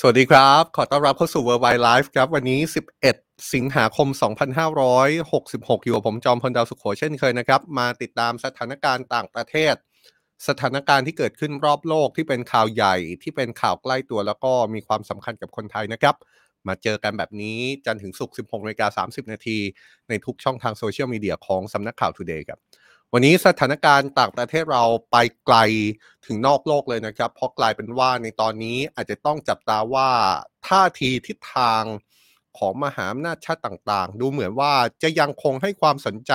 สวัสดีครับ ขอต้อนรับเข้าสู่ Worldwide Life ครับ วันนี้ 11 สิงหาคม 2566 อยู่กับผมจอมพลดาวสุขโขเช่นเคยนะครับ มาติดตามสถานการณ์ต่างประเทศ สถานการณ์ที่เกิดขึ้นรอบโลกที่เป็นข่าวใหญ่ที่เป็นข่าวใกล้ตัวแล้วก็มีความสำคัญกับคนไทยนะครับ มาเจอกันแบบนี้จันถึงศุกร์16นาฬิกา30 นาที ในทุกช่องทางโซเชียลมีเดียของสำนักข่าว Today ครับ วันนี้สถานการณ์ต่างประเทศเราไปไกลถึงนอกโลกเลยนะครับ เพราะกลายเป็นว่าในตอนนี้อาจจะต้องจับตาว่าท่าทีทิศทางของมหาอำนาจชาติต่างๆ ดูเหมือนว่าจะยังคงให้ความสนใจ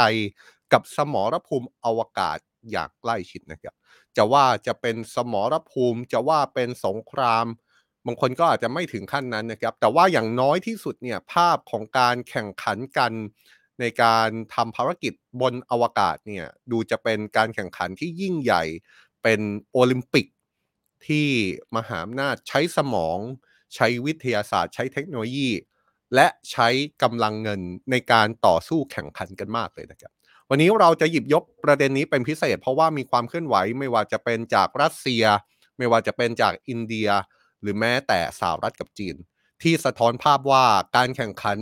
กับสมรภูมิอวกาศอย่างใกล้ชิดนะครับ จะว่าจะเป็นสมรภูมิจะว่าเป็นสงครามบางคนก็อาจจะไม่ถึงขั้นนั้นนะครับ แต่ว่าอย่างน้อยที่สุดเนี่ยภาพของการแข่งขันกัน ในการทำภารกิจบนอวกาศเนี่ยดูจะเป็นการแข่งขันที่ยิ่งใหญ่เป็นโอลิมปิกที่มหาอำนาจใช้สมองใช้วิทยาศาสตร์ ใช้เทคโนโลยี และใช้กำลังเงินในการต่อสู้แข่งขันกันมากเลยนะครับ วันนี้เราจะหยิบยกประเด็นนี้เป็นพิเศษ เพราะว่ามีความเคลื่อนไหวไม่ว่าจะเป็นจากรัสเซีย ไม่ว่าจะเป็นจากอินเดีย หรือแม้แต่สหรัฐกับจีน ที่สะท้อนภาพว่าการแข่งขัน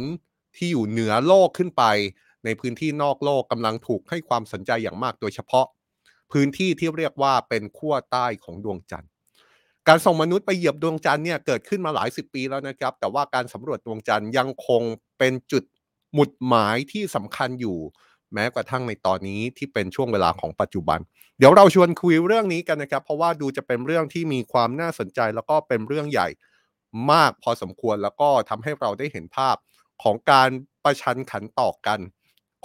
ที่อยู่เหนือโลกขึ้นไป ในพื้นที่นอกโลกกำลังถูกให้ความสนใจอย่างมากโดยเฉพาะ พื้นที่ที่เรียกว่าเป็นขั้วใต้ของดวงจันทร์การส่งมนุษย์ไปเหยียบดวงจันทร์เนี่ยเกิดขึ้นมาหลายสิบปีแล้วนะครับ แต่ว่าการสำรวจดวงจันทร์ยังคงเป็นจุดหมุดหมายที่สำคัญอยู่ แม้กระทั่งในตอนนี้ที่เป็นช่วงเวลาของปัจจุบัน เดี๋ยวเราชวนคุยเรื่องนี้กันนะครับ เพราะว่าดูจะเป็นเรื่องที่มีความน่าสนใจแล้วก็เป็นเรื่องใหญ่มากพอสมควรแล้วก็ทำให้เราได้เห็นภาพ ของการประชันขันต่อกัน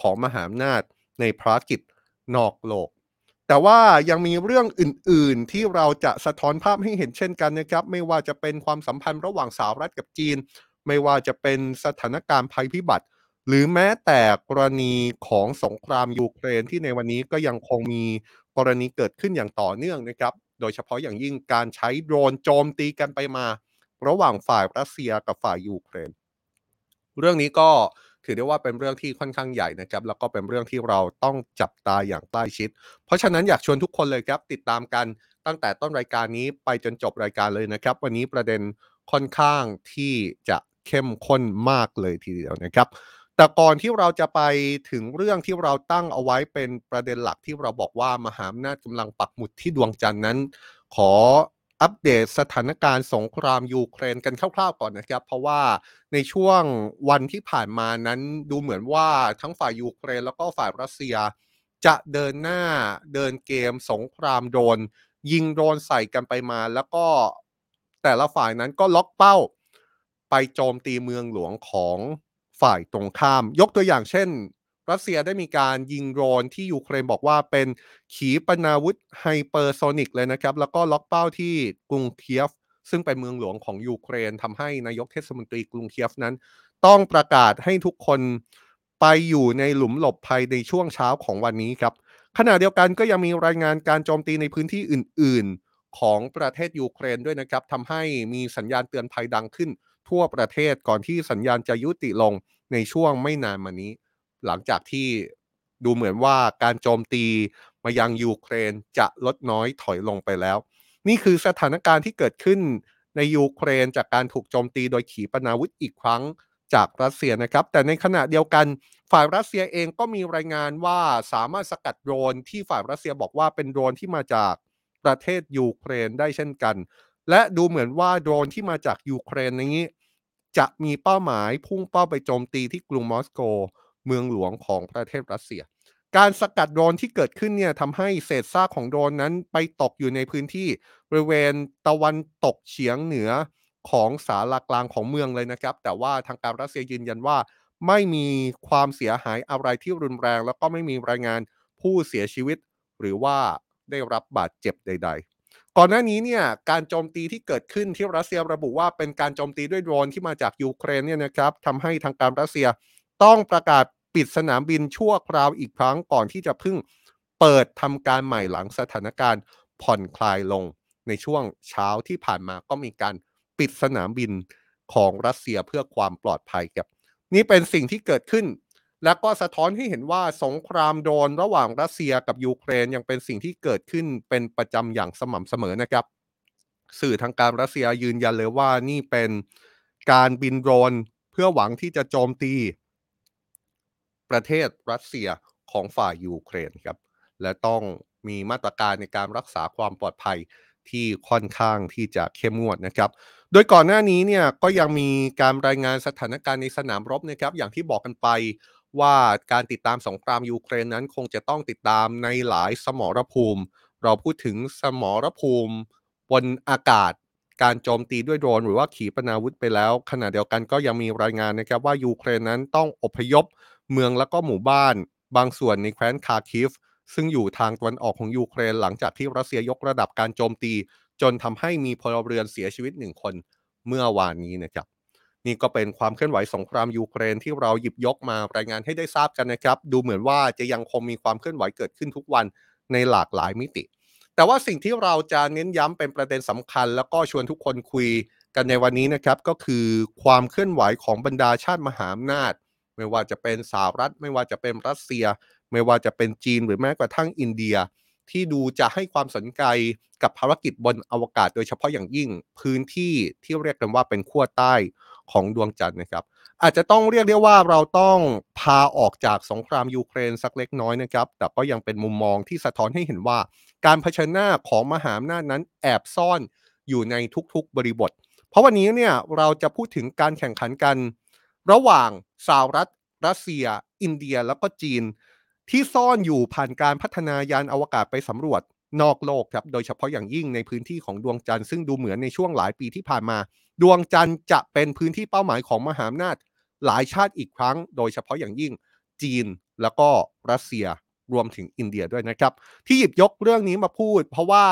ของมหาอำนาจในภารกิจนอกโลก แต่ว่ายังมีเรื่องอื่น ๆ ที่เราจะสะท้อนภาพให้เห็นเช่นกันนะครับ ไม่ว่าจะเป็นความสัมพันธ์ระหว่างสหรัฐกับจีน ไม่ว่าจะเป็นสถานการณ์ภัยพิบัติ หรือแม้แต่กรณีของสงครามยูเครนที่ในวันนี้ก็ยังคงมีกรณีเกิดขึ้นอย่างต่อเนื่องนะครับ โดยเฉพาะอย่างยิ่งการใช้โดรนโจมตีกันไปมา ระหว่างฝ่ายรัสเซียกับฝ่ายยูเครน เรื่องนี้ก็ถือได้ว่าเป็นเรื่องที่ค่อนข้างใหญ่นะครับ แล้วก็เป็นเรื่องที่เราต้องจับตาอย่างใกล้ชิด เพราะฉะนั้นอยากชวนทุกคนเลยครับ ติดตามกันตั้งแต่ต้นรายการนี้ไปจนจบรายการเลยนะครับ วันนี้ประเด็นค่อนข้างที่จะเข้มข้นมากเลยทีเดียวนะครับ แต่ก่อนที่เราจะไปถึงเรื่องที่เราตั้งเอาไว้เป็นประเด็นหลักที่เราบอกว่ามหาอำนาจกำลังปักหมุดที่ดวงจันทร์นั้น ขอ อัปเดตสถานการณ์สงครามยูเครนกันคร่าวๆก่อนนะครับ เพราะว่าในช่วงวันที่ผ่านมานั้นดูเหมือนว่าทั้งฝ่ายยูเครนแล้วก็ฝ่ายรัสเซีย จะเดินหน้าเดินเกมสงครามโดน ยิงโดนใส่กันไปมา แล้วก็แต่ละฝ่ายนั้นก็ล็อกเป้า ไปโจมตีเมืองหลวงของฝ่ายตรงข้าม ยกตัวอย่างเช่น รัสเซียได้มีการยิงโดรนที่ยูเครนบอกว่าเป็นขีปนาวุธไฮเปอร์โซนิกเลยนะครับ แล้วก็ล็อกเป้าที่กรุงเคียฟ ซึ่งเป็นเมืองหลวงของยูเครนทำให้นายกเทศมนตรีกรุงเคียฟนั้น ต้องประกาศให้ทุกคนไปอยู่ในหลุมหลบภัยในช่วงเช้าของวันนี้ครับ ขณะเดียวกันก็ยังมีรายงานการโจมตีในพื้นที่อื่น ๆ ของประเทศยูเครนด้วยนะครับทำให้มีสัญญาณเตือนภัยดังขึ้น ทั่วประเทศก่อนที่สัญญาณจะยุติลงในช่วงไม่นานมานี้ หลังจากที่ดูเหมือนว่าการโจมตีมายังยูเครนจะลดน้อยถอยลงไปแล้ว นี่คือสถานการณ์ที่เกิดขึ้นในยูเครนจากการถูกโจมตีโดยขีปนาวุธอีกครั้งจากรัสเซียนะครับ แต่ในขณะเดียวกันฝ่ายรัสเซียเองก็มีรายงานว่าสามารถสกัดโดรนที่ฝ่ายรัสเซียบอกว่าเป็นโดรนที่มาจากประเทศยูเครนได้เช่นกัน และดูเหมือนว่าโดรนที่มาจากยูเครนนี้ จะมีเป้าหมายพุ่งเป้าไปโจมตีที่กรุงมอสโก เมืองหลวงของประเทศรัสเซีย การสกัดโดรนที่เกิดขึ้นเนี่ยทำให้เศษซากของโดรนนั้นไปตกอยู่ในพื้นที่บริเวณตะวันตกเฉียงเหนือของสาลากลางของเมืองเลยนะครับ แต่ว่าทางการรัสเซียยืนยันว่า ไม่มีความเสียหายอะไรที่รุนแรง แล้วก็ไม่มีรายงานผู้เสียชีวิต หรือว่าได้รับบาดเจ็บใด ๆก่อนหน้านี้เนี่ยการโจมตีที่เกิดขึ้นที่รัสเซียระบุว่าเป็นการโจมตีด้วยโดรนที่มาจากยูเครนเนี่ยนะครับทำให้ทางการรัสเซีย ต้องประกาศปิดสนามบินชั่วคราวอีกครั้งก่อนที่จะพึ่งเปิดทำการใหม่หลังสถานการณ์ผ่อนคลายลงในช่วงเช้าที่ผ่านมาก็มีการปิดสนามบินของรัสเซียเพื่อความปลอดภัยครับนี่เป็นสิ่งที่เกิดขึ้น และก็สะท้อนให้เห็นว่าสงครามโดรนระหว่างรัสเซียกับยูเครนยังเป็นสิ่งที่เกิดขึ้นเป็นประจำอย่างสม่ำเสมอนะครับ สื่อทางการรัสเซียยืนยันเลยว่านี่เป็นการบินโดรนเพื่อหวังที่จะโจมตี ประเทศรัสเซียของฝ่ายยูเครนครับและต้องมีมาตรการในการรักษาความปลอดภัยที่ค่อนข้างที่จะเข้มงวดนะครับ โดยก่อนหน้านี้เนี่ยก็ยังมีการรายงานสถานการณ์ในสนามรบนะครับอย่างที่บอกกันไปว่าการติดตามสงครามยูเครนนั้นคงจะต้องติดตามในหลายสมรภูมิ เราพูดถึงสมรภูมิบนอากาศ การโจมตีด้วยโดรน หรือว่าขีปนาวุธไปแล้ว ขณะเดียวกันก็ยังมีรายงานนะครับว่ายูเครนนั้นต้องอพยพ เมืองแล้วก็หมู่บ้าน บางส่วนในแคว้นคาคิฟ ซึ่งอยู่ทางตะวันออกของยูเครนหลังจากที่รัสเซียยกระดับการโจมตี จนทำให้มีพลเรือนเสียชีวิตหนึ่งคนเมื่อวานนี้นะครับนี่ก็เป็นความเคลื่อนไหวสงครามยูเครนที่เราหยิบยกมารายงานให้ได้ทราบกันนะครับ ดูเหมือนว่าจะยังคงมีความเคลื่อนไหวเกิดขึ้นทุกวันในหลากหลายมิติ แต่ว่าสิ่งที่เราจะเน้นย้ำเป็นประเด็นสำคัญ แล้วก็ชวนทุกคนคุยกันในวันนี้นะครับ ก็คือความเคลื่อนไหวของบรรดาชาติมหาอำนาจ ไม่ว่าจะเป็นสหรัฐ ไม่ว่าจะเป็นรัสเซีย ไม่ว่าจะเป็นจีนหรือแม้กระทั่งอินเดีย ที่ดูจะให้ความสนใจกับภารกิจบนอวกาศ โดยเฉพาะอย่างยิ่งพื้นที่ที่เรียกกันว่าเป็นขั้วใต้ของดวงจันทร์นะครับ อาจจะต้องเรียกได้ว่าเราต้องพาออกจากสงครามยูเครนสักเล็กน้อยนะครับ แต่ก็ยังเป็นมุมมองที่สะท้อนให้เห็นว่า การเผชิญหน้าของมหาอำนาจนั้นแอบซ่อนอยู่ในทุกๆบริบท เพราะวันนี้เนี่ยเราจะพูดถึงการแข่งขันกัน ระหว่างสหรัฐรัสเซีย อินเดียแล้วก็จีน ที่ซ่อนอยู่ผ่านการพัฒนายานอวกาศไปสำรวจนอกโลกครับ โดยเฉพาะอย่างยิ่งในพื้นที่ของดวงจันทร์ซึ่งดูเหมือนในช่วงหลายปีที่ผ่านมา ดวงจันทร์จะเป็นพื้นที่เป้าหมายของมหาอำนาจหลายชาติอีกครั้ง โดยเฉพาะอย่างยิ่งจีนแล้วก็รัสเซียรวมถึงอินเดียด้วยนะครับ ที่หยิบยกเรื่องนี้มาพูด เพราะว่า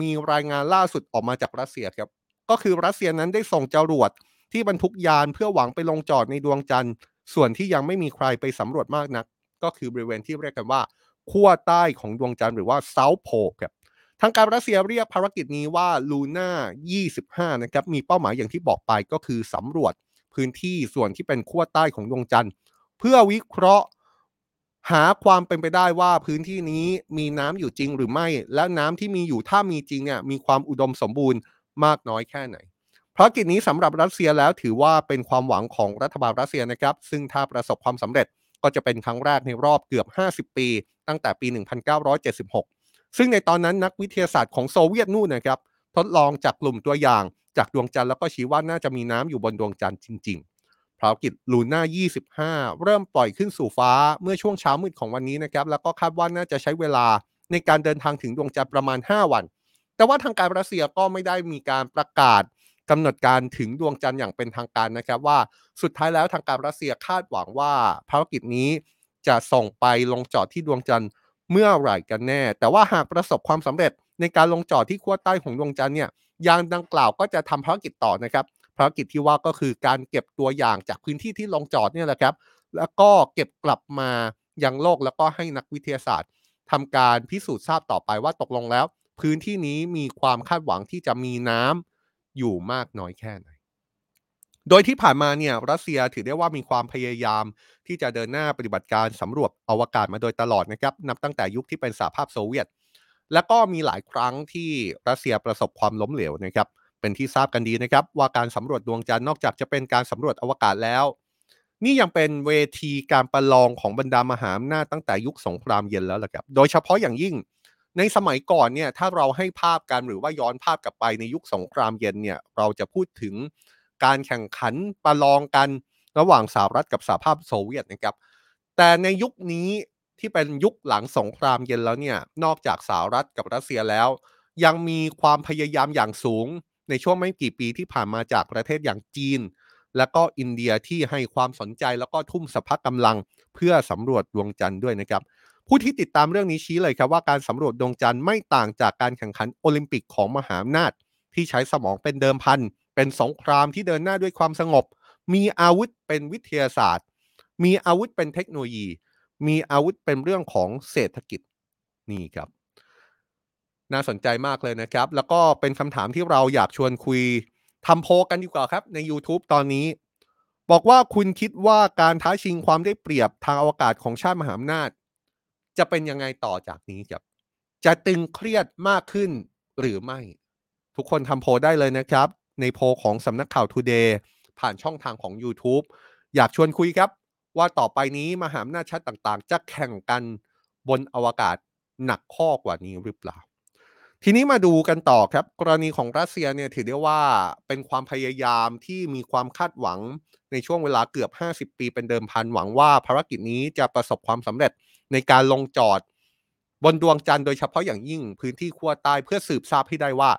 มีรายงานล่าสุดออกมาจากรัสเซียครับ ก็คือรัสเซียนั้นได้ส่งจรวด ที่บรรทุกยานเพื่อหวังไปลงจอดในดวงจันทร์ ส่วนที่ยังไม่มีใครไปสำรวจมากนัก ก็คือบริเวณที่เรียกกันว่าขั้วใต้ของดวงจันทร์หรือว่าเซาท์โพครับทางการรัสเซียเรียกภารกิจนี้ว่าลูน่า 25 นะครับ มีเป้าหมายอย่างที่บอกไปก็คือสำรวจพื้นที่ส่วนที่เป็นขั้วใต้ของดวงจันทร์ เพื่อวิเคราะห์หาความเป็นไปได้ว่าพื้นที่นี้มีน้ำอยู่จริงหรือไม่ และน้ำที่มีอยู่ถ้ามีจริงเนี่ยมีความอุดมสมบูรณ์มากน้อยแค่ไหน ภารกิจนี้สำหรับรัสเซียแล้วถือว่าเป็นความหวังของรัฐบาลรัสเซียนะครับ ซึ่งถ้าประสบความสำเร็จก็จะเป็นครั้งแรกในรอบเกือบ 50 ปี ตั้งแต่ปี 1976 ซึ่งในตอนนั้นนักวิทยาศาสตร์ของโซเวียตนู่นนะครับ ทดลองจากกลุ่มตัวอย่างจากดวงจันทร์แล้วก็ชี้ว่าน่าจะมีน้ำอยู่บนดวงจันทร์จริงๆภารกิจลูน่า 25 เริ่มปล่อยขึ้นสู่ฟ้าเมื่อช่วงเช้ามืดของวันนี้นะครับ แล้วก็คาดว่าน่าจะใช้เวลาในการเดินทางถึงดวงจันทร์ประมาณ 5 วัน แต่ว่าทางการรัสเซียก็ไม่ได้มีการประกาศ กำหนดการถึงดวงจันทร์อย่างเป็นทางการนะครับว่าสุดท้ายแล้วทางการรัสเซียคาดหวังว่าภารกิจนี้จะส่งไปลงจอดที่ดวงจันทร์เมื่อไหร่กันแน่ แต่ว่าหากประสบความสำเร็จในการลงจอดที่ขั้วใต้ของดวงจันทร์เนี่ยยานดังกล่าวก็จะทำภารกิจต่อนะครับภารกิจที่ว่าก็คือการเก็บตัวอย่างจากพื้นที่ที่ลงจอดเนี่ยแหละครับ แล้วก็เก็บกลับมายังโลกแล้วก็ให้นักวิทยาศาสตร์ทำการพิสูจน์ทราบต่อไปว่าตกลงแล้ว พื้นที่นี้มีความคาดหวังที่จะมีน้ำ อยู่มากน้อยแค่ไหน โดยที่ผ่านมาเนี่ยรัสเซียถือได้ว่ามีความพยายามที่จะเดินหน้าปฏิบัติการสำรวจอวกาศมาโดยตลอดนะครับ นับตั้งแต่ยุคที่เป็นสหภาพโซเวียต และก็มีหลายครั้งที่รัสเซียประสบความล้มเหลวนะครับ เป็นที่ทราบกันดีนะครับ ว่าการสำรวจดวงจันทร์นอกจากจะเป็นการสำรวจอวกาศแล้ว นี่ยังเป็นเวทีการประลองของบรรดามหาอำนาจตั้งแต่ยุคสงครามเย็นแล้วล่ะครับ โดยเฉพาะอย่างยิ่ง ในสมัยก่อนเนี่ยถ้าเราให้ภาพกันหรือว่าย้อนภาพกลับไปในยุคสงครามเย็นเนี่ยเราจะพูดถึงการแข่งขันประลองกันระหว่างสหรัฐกับสหภาพโซเวียตนะครับ แต่ในยุคนี้ที่เป็นยุคหลังสงครามเย็นแล้วเนี่ยนอกจากสหรัฐกับรัสเซียแล้ว ยังมีความพยายามอย่างสูง ในช่วงไม่กี่ปีที่ผ่านมาจากประเทศอย่างจีน และก็อินเดียที่ให้ความสนใจแล้วก็ทุ่มสภาพกำลังเพื่อสำรวจดวงจันทร์ด้วยนะครับ ผู้ที่ติดตามเรื่องนี้ชี้เลยครับว่าการสำรวจดวงจันทร์ไม่ต่างจากการแข่งขันโอลิมปิกของมหาอำนาจ ที่ใช้สมองเป็นเดิมพัน เป็นสงครามที่เดินหน้าด้วยความสงบ มีอาวุธเป็นวิทยาศาสตร์ มีอาวุธเป็นเทคโนโลยี มีอาวุธเป็นเรื่องของเศรษฐกิจนี่ครับ น่าสนใจมากเลยนะครับ แล้วก็เป็นคำถามที่เราอยากชวนคุยทำโพลกันดีกว่าครับใน YouTube ตอนนี้ บอกว่าคุณคิดว่าการท้าชิงความได้เปรียบทางอวกาศของชาติมหาอำนาจ จะเป็นยังไงต่อจากนี้ครับ จะตึงเครียดมากขึ้นหรือไม่ ทุกคนทำโพลได้เลยนะครับ ในโพลของสำนักข่าว Today ผ่านช่องทางของ YouTube อยากชวนคุยครับ ว่าต่อไปนี้มหาอำนาจชาติต่างๆ จะแข่งกันบนอวกาศหนักข้อกว่านี้หรือเปล่า ทีนี้มาดูกันต่อครับ กรณีของรัสเซียเนี่ยถือได้ว่าเป็นความพยายามที่มีความคาดหวังในช่วงเวลาเกือบ 50 ปีเป็นเดิมพันหวังว่าภารกิจนี้จะประสบความสำเร็จ ในการลงจอด บนดวงจันทร์โดยเฉพาะอย่างยิ่งพื้นที่ขั้วใต้เพื่อสืบทราบให้ได้ว่า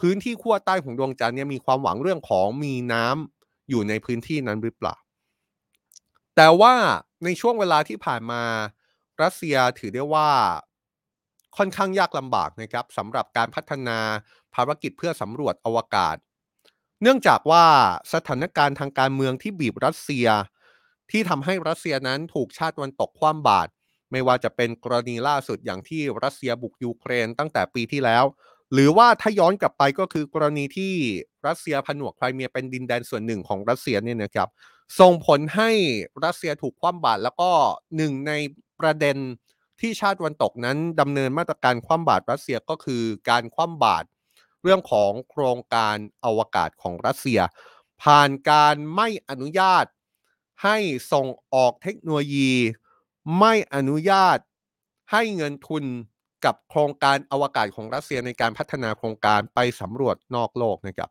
พื้นที่ขั้วใต้ของดวงจันทร์เนี่ยมีความหวังเรื่องของมีน้ำอยู่ในพื้นที่นั้นหรือเปล่า แต่ว่าในช่วงเวลาที่ผ่านมารัสเซียถือได้ว่าค่อนข้างยากลำบากนะครับสำหรับการพัฒนาภารกิจเพื่อสำรวจอวกาศ เนื่องจากว่าสถานการณ์ทางการเมืองที่บีบรัสเซีย ที่ทำให้รัสเซียนั้นถูกชาติตะวันตกคว่ำบาตร ไม่ว่าจะเป็นกรณีล่าสุดอย่างที่รัสเซียบุกยูเครนตั้งแต่ปีที่แล้ว หรือว่าถ้าย้อนกลับไปก็คือกรณีที่รัสเซียผนวกไครเมียเป็นดินแดนส่วนหนึ่งของรัสเซียเนี่ยนะครับส่งผลให้รัสเซียถูกคว่ำบาตรแล้วก็หนึ่งในประเด็นที่ชาติวันตกนั้นดำเนินมาตรการคว่ำบาตรรัสเซียก็คือการคว่ำบาตรเรื่องของโครงการอวกาศของรัสเซีย ผ่านการไม่อนุญาตให้ส่งออกเทคโนโลยี ไม่อนุญาตให้เงินทุนกับโครงการอวกาศของรัสเซียในการพัฒนาโครงการไปสำรวจนอกโลกนะครับ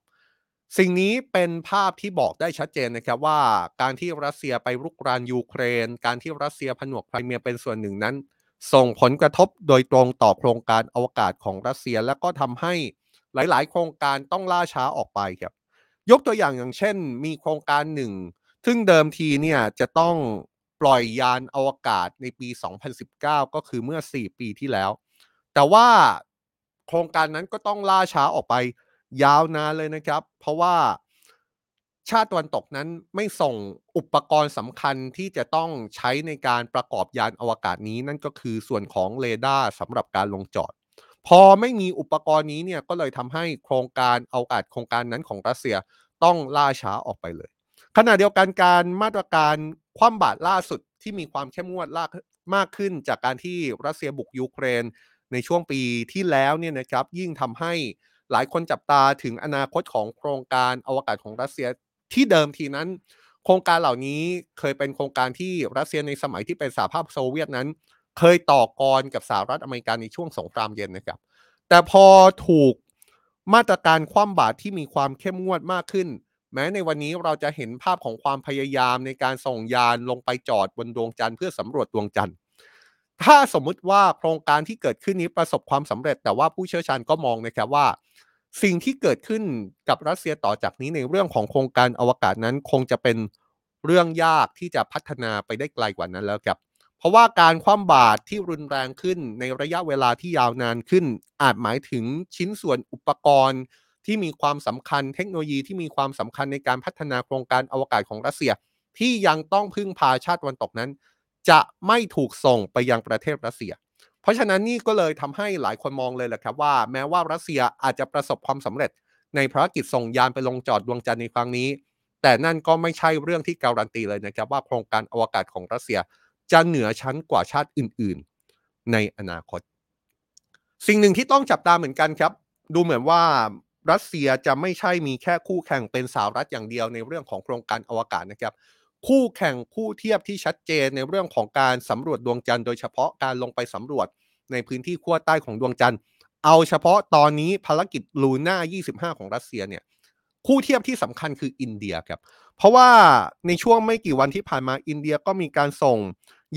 สิ่งนี้เป็นภาพที่บอกได้ชัดเจนนะครับว่าการที่รัสเซียไปรุกรานยูเครน การที่รัสเซียผนวกไครเมียเป็นส่วนหนึ่งนั้น ส่งผลกระทบโดยตรงต่อโครงการอวกาศของรัสเซีย และก็ทำให้หลาย ๆ โครงการต้องล่าช้าออกไปครับ ยกตัวอย่างอย่างเช่น มีโครงการหนึ่งซึ่งเดิมทีเนี่ยจะต้อง ปล่อยยานอวกาศในปี 2019 ก็คือเมื่อ 4 ปีที่แล้ว แต่ว่าโครงการนั้นก็ต้องล่าช้าออกไปยาวนานเลยนะครับ เพราะว่าชาติตะวันตกนั้นไม่ส่งอุปกรณ์สำคัญที่จะต้องใช้ในการประกอบยานอวกาศนี้นั่นก็คือส่วนของเรดาร์สำหรับการลงจอด พอไม่มีอุปกรณ์นี้เนี่ยก็เลยทำให้โครงการอวกาศโครงการนั้นของรัสเซียต้องล่าช้าออกไปเลย ขณะเดียวกันการมาตรการ คว่ำบาตรล่าสุดที่มีความเข้มงวดมากขึ้นจากการที่รัสเซียบุกยูเครน ในช่วงปีที่แล้วเนี่ยนะครับยิ่งทำให้หลายคนจับตาถึงอนาคตของโครงการอวกาศของรัสเซียที่เดิมทีนั้น โครงการเหล่านี้เคยเป็นโครงการที่รัสเซียในสมัยที่เป็นสหภาพโซเวียตนั้น เคยต่อกรกับสหรัฐอเมริกาในช่วงสงครามเย็นนะครับ แต่พอถูกมาตรการคว่ำบาตรที่มีความเข้มงวดมากขึ้น แม้ในวันนี้เราจะเห็นภาพของความพยายามในการส่งยานลงไปจอดบนดวงจันทร์เพื่อสำรวจดวงจันทร์ ถ้าสมมุติว่าโครงการที่เกิดขึ้นนี้ประสบความสำเร็จ แต่ว่าผู้เชี่ยวชาญก็มองนะครับว่า สิ่งที่เกิดขึ้นกับรัสเซียต่อจากนี้ในเรื่องของโครงการอวกาศนั้นคงจะเป็นเรื่องยากที่จะพัฒนาไปได้ไกลกว่านั้นแล้วครับ เพราะว่าการคว่ำบาตรที่รุนแรงขึ้นในระยะเวลาที่ยาวนานขึ้น อาจหมายถึงชิ้นส่วนอุปกรณ์ ที่มีความสำคัญเทคโนโลยีที่มีความสำคัญในการพัฒนาโครงการอวกาศของรัสเซีย ที่ยังต้องพึ่งพาชาติวันตกนั้น จะไม่ถูกส่งไปยังประเทศรัสเซีย เพราะฉะนั้นนี่ก็เลยทำให้หลายคนมองเลยแหละครับว่า แม้ว่ารัสเซียอาจจะประสบความสำเร็จ ในภารกิจส่งยานไปลงจอดดวงจันทร์ในครั้งนี้ แต่นั่นก็ไม่ใช่เรื่องที่การันตีเลยนะครับว่าโครงการอวกาศของรัสเซียจะเหนือชั้นกว่าชาติอื่น ๆ ในอนาคต สิ่งหนึ่งที่ต้องจับตาเหมือนกันครับ ดูเหมือนว่า รัสเซียจะไม่ใช่มีแค่คู่แข่งเป็นสหรัฐอย่างเดียวในเรื่องของโครงการอวกาศนะครับ คู่แข่งคู่เทียบที่ชัดเจนในเรื่องของการสำรวจดวงจันทร์โดยเฉพาะการลงไปสำรวจในพื้นที่ขั้วใต้ของดวงจันทร์ เอาเฉพาะตอนนี้ภารกิจลูน่า 25 ของรัสเซียเนี่ยคู่เทียบที่สำคัญคืออินเดียครับเพราะว่าในช่วงไม่กี่วันที่ผ่านมาอินเดียก็มีการส่ง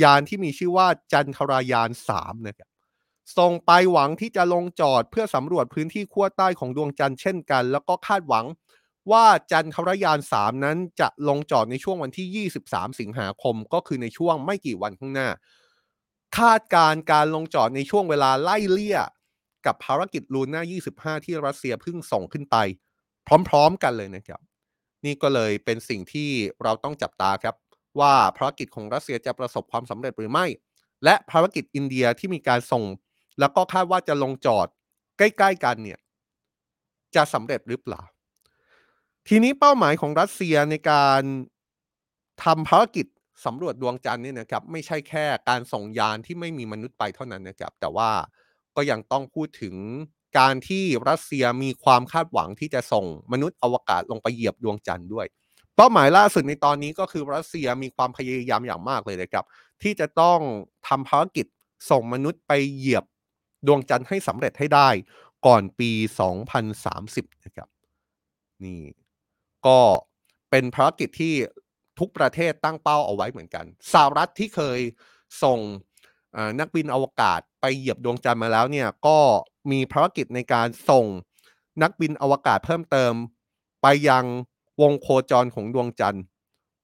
ยานที่มีชื่อว่าจันทรายาน3นะครับ ส่งไปหวังที่จะลงจอดเพื่อสำรวจพื้นที่ขั้วใต้ของดวงจันทร์เช่นกัน แล้วก็คาดหวังว่าจันทรยาน 3 นั้นจะลงจอดในช่วงวันที่ 23 สิงหาคมก็คือในช่วงไม่กี่วันข้างหน้า คาดการการลงจอดในช่วงเวลาไล่เลี่ยกับภารกิจลูน่า 25 ที่รัสเซียเพิ่งส่งขึ้นไป พร้อม ๆ กันเลยนะครับ นี่ก็เลยเป็นสิ่งที่เราต้องจับตาครับ ว่าภารกิจของรัสเซียจะประสบความสำเร็จหรือไม่ และภารกิจอินเดียที่มีการส่ง แล้วก็คาดว่าจะลงจอดใกล้ ๆ กันเนี่ย จะสำเร็จหรือเปล่า ทีนี้เป้าหมายของรัสเซียในการทำภารกิจสำรวจดวงจันทร์เนี่ยนะครับ ไม่ใช่แค่การส่งยานที่ไม่มีมนุษย์ไปเท่านั้นนะครับ แต่ว่าก็ยังต้องพูดถึงการที่รัสเซียมีความคาดหวังที่จะส่งมนุษย์อวกาศลงไปเหยียบดวงจันทร์ด้วย เป้าหมายล่าสุดในตอนนี้ก็คือรัสเซียมีความพยายามอย่างมากเลยนะครับ ที่จะต้องทำภารกิจส่งมนุษย์ไปเหยียบ ดวงจันทร์ให้สำเร็จให้ได้ก่อนปี 2030 นะครับ นี่ก็เป็นภารกิจที่ทุกประเทศตั้งเป้าเอาไว้เหมือนกันสหรัฐที่เคยส่งนักบินอวกาศไปเหยียบดวงจันทร์มาแล้วเนี่ยก็มีภารกิจในการส่งนักบินอวกาศเพิ่มเติม ไปยังวงโคจรของดวงจันทร์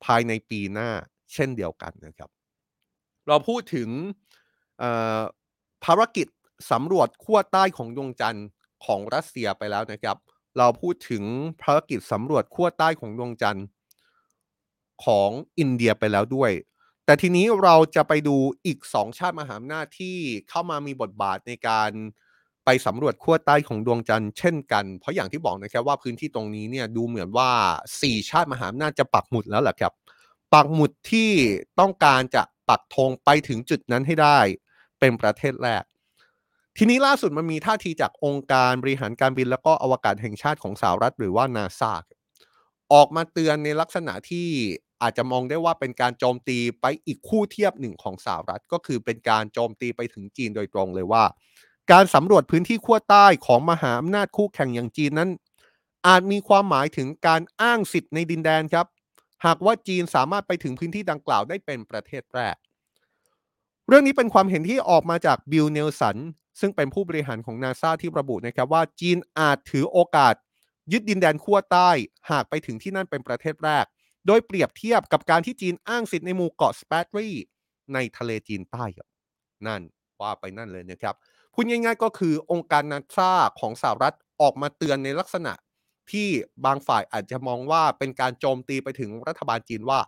ภายในปีหน้าเช่นเดียวกันนะครับ เราพูดถึงภารกิจ สำรวจขั้วใต้ของดวงจันทร์ของรัสเซียไปแล้วนะครับ เราพูดถึงภารกิจสำรวจขั้วใต้ของดวงจันทร์ของอินเดียไปแล้วด้วย แต่ทีนี้เราจะไปดูอีกสองชาติมหาอำนาจที่เข้ามามีบทบาทในการไปสำรวจขั้วใต้ของดวงจันทร์เช่นกัน เพราะอย่างที่บอกนะครับว่าพื้นที่ตรงนี้เนี่ยดูเหมือนว่าสี่ชาติมหาอำนาจจะปักหมุดแล้วแหละครับ ปักหมุดที่ต้องการจะปักธงไปถึงจุดนั้นให้ได้ เป็นประเทศแรก ทีนี้ล่าสุดมันมีท่าทีจากองค์การบริหารการบิน แล้วก็อวกาศแห่งชาติของสหรัฐหรือว่านาซาออกมาเตือนในลักษณะที่อาจจะมองได้ว่าเป็นการโจมตีไปอีกคู่เทียบหนึ่งของสหรัฐ ก็คือเป็นการโจมตีไปถึงจีนโดยตรงเลยว่า การสำรวจพื้นที่ขั้วใต้ของมหาอำนาจคู่แข่งอย่างจีนนั้น อาจมีความหมายถึงการอ้างสิทธิ์ในดินแดนครับ หากว่าจีนสามารถไปถึงพื้นที่ดังกล่าวได้เป็นประเทศแรก เรื่องนี้เป็นความเห็นที่ออกมาจากบิลเนลสัน ซึ่งเป็นผู้บริหารของนาซาที่ระบุนะครับว่าจีนอาจถือโอกาส ยึดดินแดนขั้วใต้ หากไปถึงที่นั่นเป็นประเทศแรก โดยเปรียบเทียบกับการที่จีนอ้างสิทธิ์ในหมู่เกาะสแปรตลีในทะเลจีนใต้ครับนั่นว่าไปนั่นเลยนะครับพูดง่ายๆก็คือองค์การนาซาของสหรัฐออกมาเตือนในลักษณะที่บางฝ่ายอาจจะมองว่าเป็นการโจมตีไปถึงรัฐบาลจีนว่า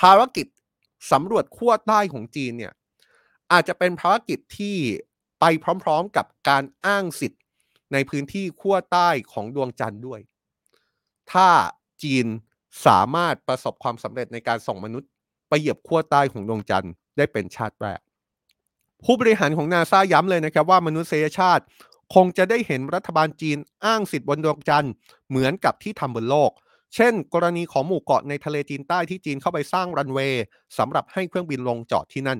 ภารกิจสำรวจขั้วใต้ของจีนเนี่ยอาจจะเป็นภารกิจที่ ไปพร้อมๆกับการอ้างสิทธิ์ในพื้นที่ขั้วใต้ของดวงจันทร์ด้วย ถ้าจีนสามารถประสบความสำเร็จในการส่งมนุษย์ ไปเหยียบขั้วใต้ของดวงจันทร์ได้เป็นชาติแรก ผู้บริหารของนาซาย้ำเลยนะครับว่ามนุษยชาติคงจะได้เห็นรัฐบาลจีนอ้างสิทธิ์บนดวงจันทร์เหมือนกับที่ทำบนโลก เช่น กรณีของหมู่เกาะในทะเลจีนใต้ที่จีนเข้าไปสร้างรันเวย์สำหรับให้เครื่องบินลงจอดที่นั่น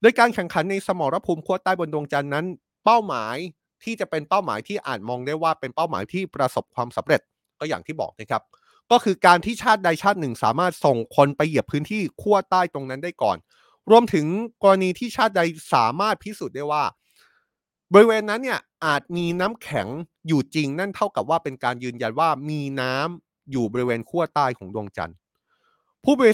โดยการแข่งขันในสมรภูมิขั้วใต้บนดวงจันทร์นั้น เป้าหมายที่จะเป็นเป้าหมายที่อาจมองได้ว่าเป็นเป้าหมายที่ประสบความสำเร็จก็อย่างที่บอกนะครับ ก็คือการที่ชาติใดชาติหนึ่งสามารถส่งคนไปเหยียบพื้นที่ขั้วใต้ตรงนั้นได้ก่อน รวมถึงกรณีที่ชาติใดสามารถพิสูจน์ได้ว่า บริเวณนั้นเนี่ยอาจมีน้ำแข็งอยู่จริงนั่นเท่ากับว่าเป็นการยืนยันว่ามีน้ำอยู่บริเวณขั้วใต้ของดวงจันทร์ ผู้บริ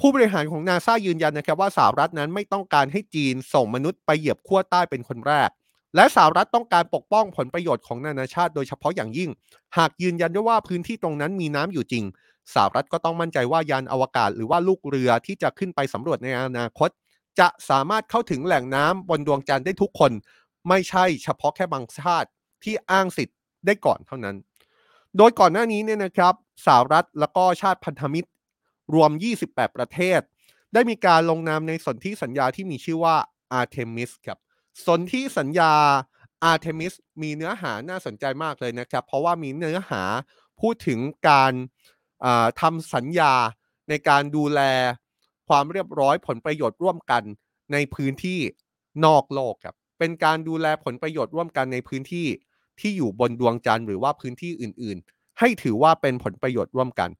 ผู้บริหารของนาซายืนยันนะครับว่าสหรัฐนั้นไม่ต้องการให้จีนส่งมนุษย์ไปเหยียบขั้วใต้เป็นคนแรก และสหรัฐต้องการปกป้องผลประโยชน์ของนานาชาติโดยเฉพาะอย่างยิ่ง หากยืนยันด้วยว่าพื้นที่ตรงนั้นมีน้ำอยู่จริงสหรัฐก็ต้องมั่นใจว่ายานอวกาศหรือว่าลูกเรือที่จะขึ้นไปสำรวจในอนาคต จะสามารถเข้าถึงแหล่งน้ำบนดวงจันทร์ได้ทุกคน ไม่ใช่เฉพาะแค่บางชาติที่อ้างสิทธิ์ได้ก่อนเท่านั้น โดยก่อนหน้านี้เนี่ยนะครับสหรัฐแล้วก็ชาติพันธมิตร รวม 28 ประเทศ ได้มีการลงนามในสนธิสัญญาที่มีชื่อว่า Artemis ครับ สนธิสัญญาอาร์เทมิสมีเนื้อหาน่าสนใจมากเลยนะครับ เพราะว่ามีเนื้อหาพูดถึงการทำสัญญาในการดูแลความเรียบร้อยผลประโยชน์ร่วมกันในพื้นที่นอกโลกครับ เป็นการดูแลผลประโยชน์ร่วมกันในพื้นที่ที่อยู่บนดวงจันทร์หรือว่าพื้นที่อื่น ๆ ให้ถือว่าเป็นผลประโยชน์ร่วมกัน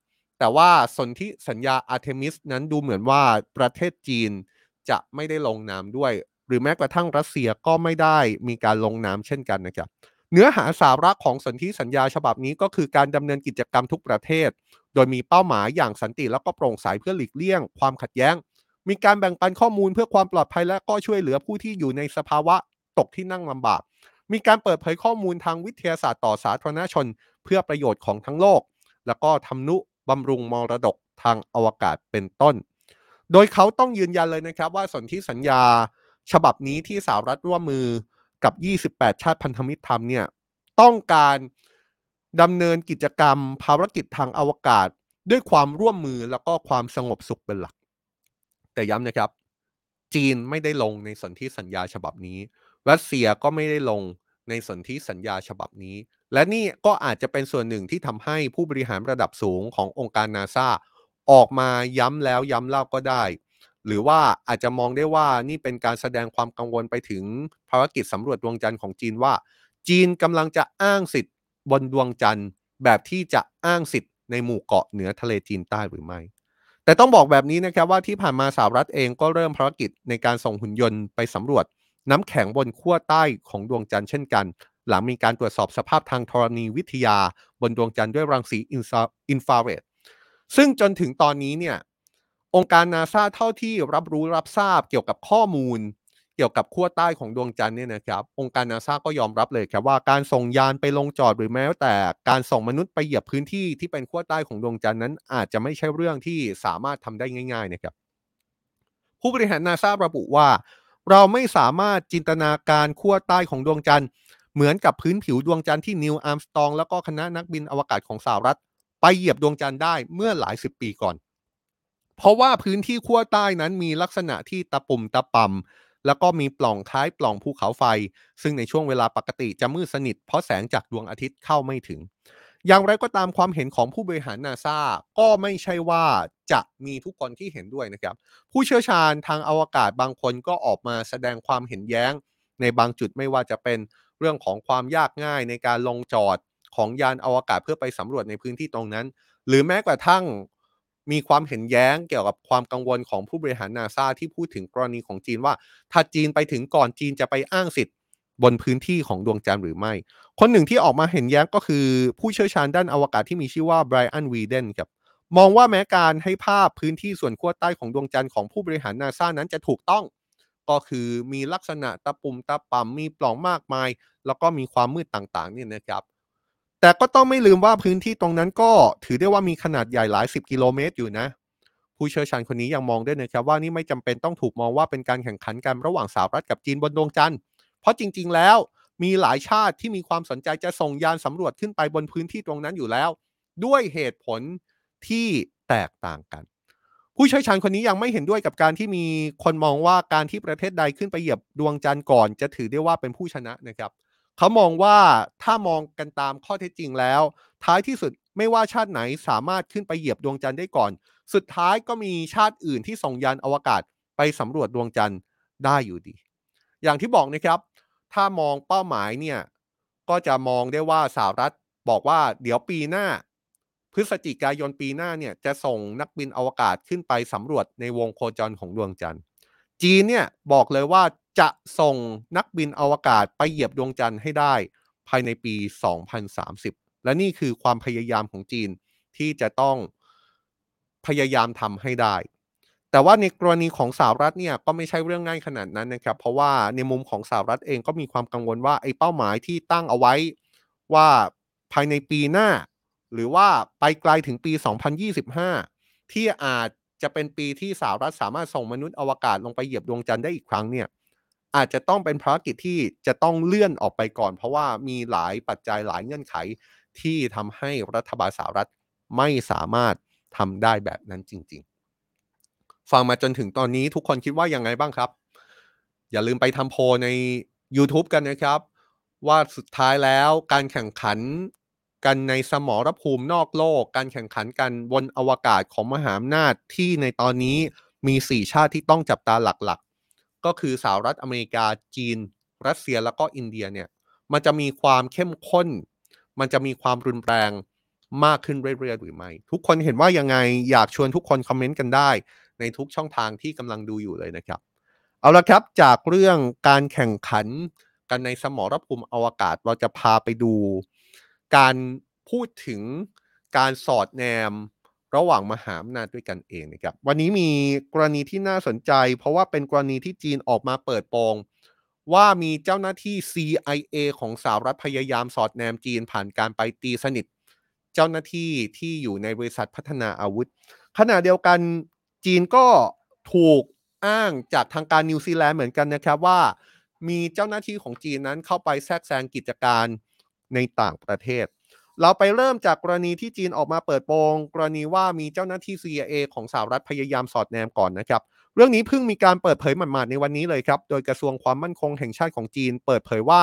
แต่ว่าสนธิสัญญาอาร์เทมิสนั้นดูเหมือนว่าประเทศจีนจะไม่ได้ลงนามด้วย หรือแม้กระทั่งรัสเซียก็ไม่ได้มีการลงนามเช่นกันนะครับเนื้อหาสาระของสนธิสัญญาฉบับนี้ก็คือการดำเนินกิจกรรมทุกประเทศ โดยมีเป้าหมายอย่างสันติแล้วก็โปร่งใสเพื่อหลีกเลี่ยง ความขัดแย้ง มีการแบ่งปันข้อมูลเพื่อความปลอดภัยและก็ช่วยเหลือผู้ที่อยู่ในสภาวะตกที่นั่งลำบาก มีการเปิดเผยข้อมูลทางวิทยาศาสตร์ต่อสาธารณชน เพื่อประโยชน์ของทั้งโลก แล้วก็ทำนุ บำรุงมรดกทางอวกาศเป็นต้น โดยเขาต้องยืนยันเลยนะครับ ว่าสนธิสัญญาฉบับนี้ที่สหรัฐร่วมมือกับ 28 ชาติพันธมิตรทำเนี่ยต้องการดำเนินกิจกรรมภารกิจทางอวกาศด้วยความร่วมมือแล้วก็ความสงบสุขเป็นหลัก แต่ย้ำนะครับ จีนไม่ได้ลงในสนธิสัญญาฉบับนี้ รัสเซียก็ไม่ได้ลง ในสนธิสัญญาฉบับนี้ และนี่ก็อาจจะเป็นส่วนหนึ่งที่ทำให้ผู้บริหารระดับสูงขององค์การนาซาออกมาย้ำแล้วย้ำเล่าก็ได้ หรือว่าอาจจะมองได้ว่านี่เป็นการแสดงความกังวลไปถึงภารกิจสำรวจดวงจันทร์ของจีนว่า จีนกำลังจะอ้างสิทธิ์บนดวงจันทร์ แบบที่จะอ้างสิทธิ์ในหมู่เกาะเหนือทะเลจีนใต้หรือไม่ แต่ต้องบอกแบบนี้นะครับว่าที่ผ่านมาสหรัฐเองก็เริ่มภารกิจในการส่งหุ่นยนต์ไปสำรวจ น้ำแข็งบนขั้วใต้ของดวงจันทร์เช่นกัน หลังมีการตรวจสอบสภาพทางธรณีวิทยาบนดวงจันทร์ด้วยรังสีอินฟราเรดซึ่งจนถึงตอนนี้เนี่ยองค์การนาซาเท่าที่รับรู้รับทราบเกี่ยวกับข้อมูล เกี่ยวกับขั้วใต้ของดวงจันทร์เนี่ยนะครับองค์การนาซาก็ยอมรับเลยครับว่าการส่งยานไปลงจอดหรือแม้แต่การส่งมนุษย์ไปเหยียบพื้นที่ที่เป็นขั้วใต้ของดวงจันทร์นั้น อาจจะไม่ใช่เรื่องที่สามารถทำได้ง่าย ๆ นะครับ ผู้บริหารนาซาระบุว่า เราไม่สามารถจินตนาการขั้วใต้ของดวงจันทร์ เหมือนกับพื้นผิวดวงจันทร์ที่นิวอาร์มสตอง แล้วก็คณะนักบินอวกาศของสหรัฐ ไปเหยียบดวงจันทร์ได้เมื่อหลายสิบปีก่อน เพราะว่าพื้นที่ขั้วใต้นั้นมีลักษณะที่ตะปุ่มตะป่ำแล้วก็มีปล่องคล้ายปล่องภูเขาไฟ ซึ่งในช่วงเวลาปกติจะมืดสนิท เพราะแสงจากดวงอาทิตย์เข้าไม่ถึงอย่างไรก็ตามความเห็นของผู้บริหารนาซาก็ไม่ใช่ว่า จะมีทุกคนที่เห็นด้วยนะครับ ผู้เชี่ยวชาญทางอวกาศบางคนก็ออกมาแสดงความเห็นแย้ง ในบางจุดไม่ว่าจะเป็นเรื่องของความยากง่ายในการลงจอดของยานอวกาศเพื่อไปสำรวจในพื้นที่ตรงนั้น หรือแม้กระทั่งมีความเห็นแย้งเกี่ยวกับความกังวลของผู้บริหารนาซาที่พูดถึงกรณีของจีนว่า ถ้าจีนไปถึงก่อนจีนจะไปอ้างสิทธิ์ บนพื้นที่ของดวงจันทร์หรือไม่ คนหนึ่งที่ออกมาเห็นแย้งก็คือผู้เชี่ยวชาญด้านอวกาศที่มีชื่อว่าไบรอันวีเดนครับ มองว่าแม้การให้ภาพพื้นที่ส่วนขั้วใต้ของดวงจันทร์ของผู้บริหารนาซานั้นจะถูกต้อง ก็คือมีลักษณะตะปุ่มตะป่ำมีปล่องมากมาย แล้วก็มีความมืดต่างๆเนี่ยนะครับแต่ก็ต้องไม่ลืมว่าพื้นที่ตรงนั้นก็ถือได้ว่ามีขนาดใหญ่หลายสิบกิโลเมตรอยู่นะ ผู้เชี่ยวชาญคนนี้ยังมองด้วยนะครับว่านี่ไม่จำเป็นต้องถูกมองว่าเป็นการแข่งขันกันระหว่างสหรัฐกับจีนบนดวงจันทร์เพราะจริง ๆ แล้วมีหลายชาติที่มีความสนใจจะส่งยานสำรวจขึ้นไปบนพื้นที่ตรงนั้นอยู่แล้ว ด้วยเหตุผล ที่แตกต่างกัน ผู้เชี่ยวชาญคนนี้ยังไม่เห็นด้วยกับการที่มีคนมองว่าการที่ประเทศใดขึ้นไปเหยียบดวงจันทร์ก่อน จะถือได้ว่าเป็นผู้ชนะนะครับ เขามองว่าถ้ามองกันตามข้อเท็จจริงแล้ว ท้ายที่สุดไม่ว่าชาติไหนสามารถขึ้นไปเหยียบดวงจันทร์ได้ก่อน สุดท้ายก็มีชาติอื่นที่ส่งยานอวกาศไปสำรวจดวงจันทร์ได้อยู่ดี อย่างที่บอกนะครับ ถ้ามองเป้าหมายเนี่ยก็จะมองได้ว่าสหรัฐบอกว่าเดี๋ยวปีหน้า พฤศจิกายนปีหน้าเนี่ยจะส่งนักบินอวกาศขึ้นไปสำรวจในวงโคจรของดวงจันทร์ จีนเนี่ยบอกเลยว่าจะส่งนักบินอวกาศไปเหยียบดวงจันทร์ให้ได้ภายในปี 2030 และนี่คือความพยายามของจีนที่จะต้องพยายามทำให้ได้ แต่ว่าในกรณีของสหรัฐเนี่ยก็ไม่ใช่เรื่องง่ายขนาดนั้นนะครับ เพราะว่าในมุมของสหรัฐเองก็มีความกังวลว่าไอ้เป้าหมายที่ตั้งเอาไว้ว่าภายในปีหน้า หรือว่าไปไกลถึงปี 2025 ที่อาจจะเป็นปีที่สหรัฐสามารถส่งมนุษย์อวกาศลงไปเหยียบดวงจันทร์ได้อีกครั้งเนี่ยอาจจะต้องเป็นภารกิจที่จะต้องเลื่อนออกไปก่อน เพราะว่ามีหลายปัจจัยหลายเงื่อนไขที่ทำให้รัฐบาลสหรัฐไม่สามารถทำได้แบบนั้นจริง ๆ ฟังมาจนถึงตอนนี้ทุกคนคิดว่ายังไงบ้างครับ อย่าลืมไปทำโพใน YouTube กันนะครับ ว่าสุดท้ายแล้วการแข่งขัน กันในสมรภูมินอกโลก การแข่งขันกันบนอวกาศของมหาอำนาจที่ในตอนนี้มี 4 ชาติที่ต้องจับตาหลักๆ ก็คือสหรัฐอเมริกาจีน รัสเซียแล้วก็อินเดียเนี่ยมันจะมีความเข้มข้น มันจะมีความรุนแรงมากขึ้นเรื่อยๆหรือไม่ ทุกคนเห็นว่ายังไงอยากชวนทุกคนคอมเมนต์กันได้ ในทุกช่องทางที่กำลังดูอยู่เลยนะครับ เอาละครับจากเรื่องการแข่งขันกันในสมรภูมิอวกาศเราจะพาไปดู การพูดถึงการสอดแนมระหว่างมหาอำนาจด้วยกันเองนะครับ วันนี้มีกรณีที่น่าสนใจ เพราะว่าเป็นกรณีที่จีนออกมาเปิดโปงว่ามีเจ้าหน้าที่ CIA ของสหรัฐพยายามสอดแนมจีนผ่านการไปตีสนิท เจ้าหน้าที่ที่อยู่ในบริษัทพัฒนาอาวุธ ขณะเดียวกันจีนก็ถูกอ้างจากทางการนิวซีแลนด์เหมือนกันนะครับว่า มีเจ้าหน้าที่ของจีนนั้นเข้าไปแทรกแซงกิจการ ในต่างประเทศ เราไปเริ่มจากกรณีที่จีนออกมาเปิดโปงกรณีว่ามีเจ้าหน้าที่ CIA ของสหรัฐพยายามสอดแนมก่อนนะครับเรื่องนี้เพิ่งมีการเปิดเผยหมาดๆในวันนี้เลยครับ โดยกระทรวงความมั่นคงแห่งชาติของจีน เปิดเผยว่า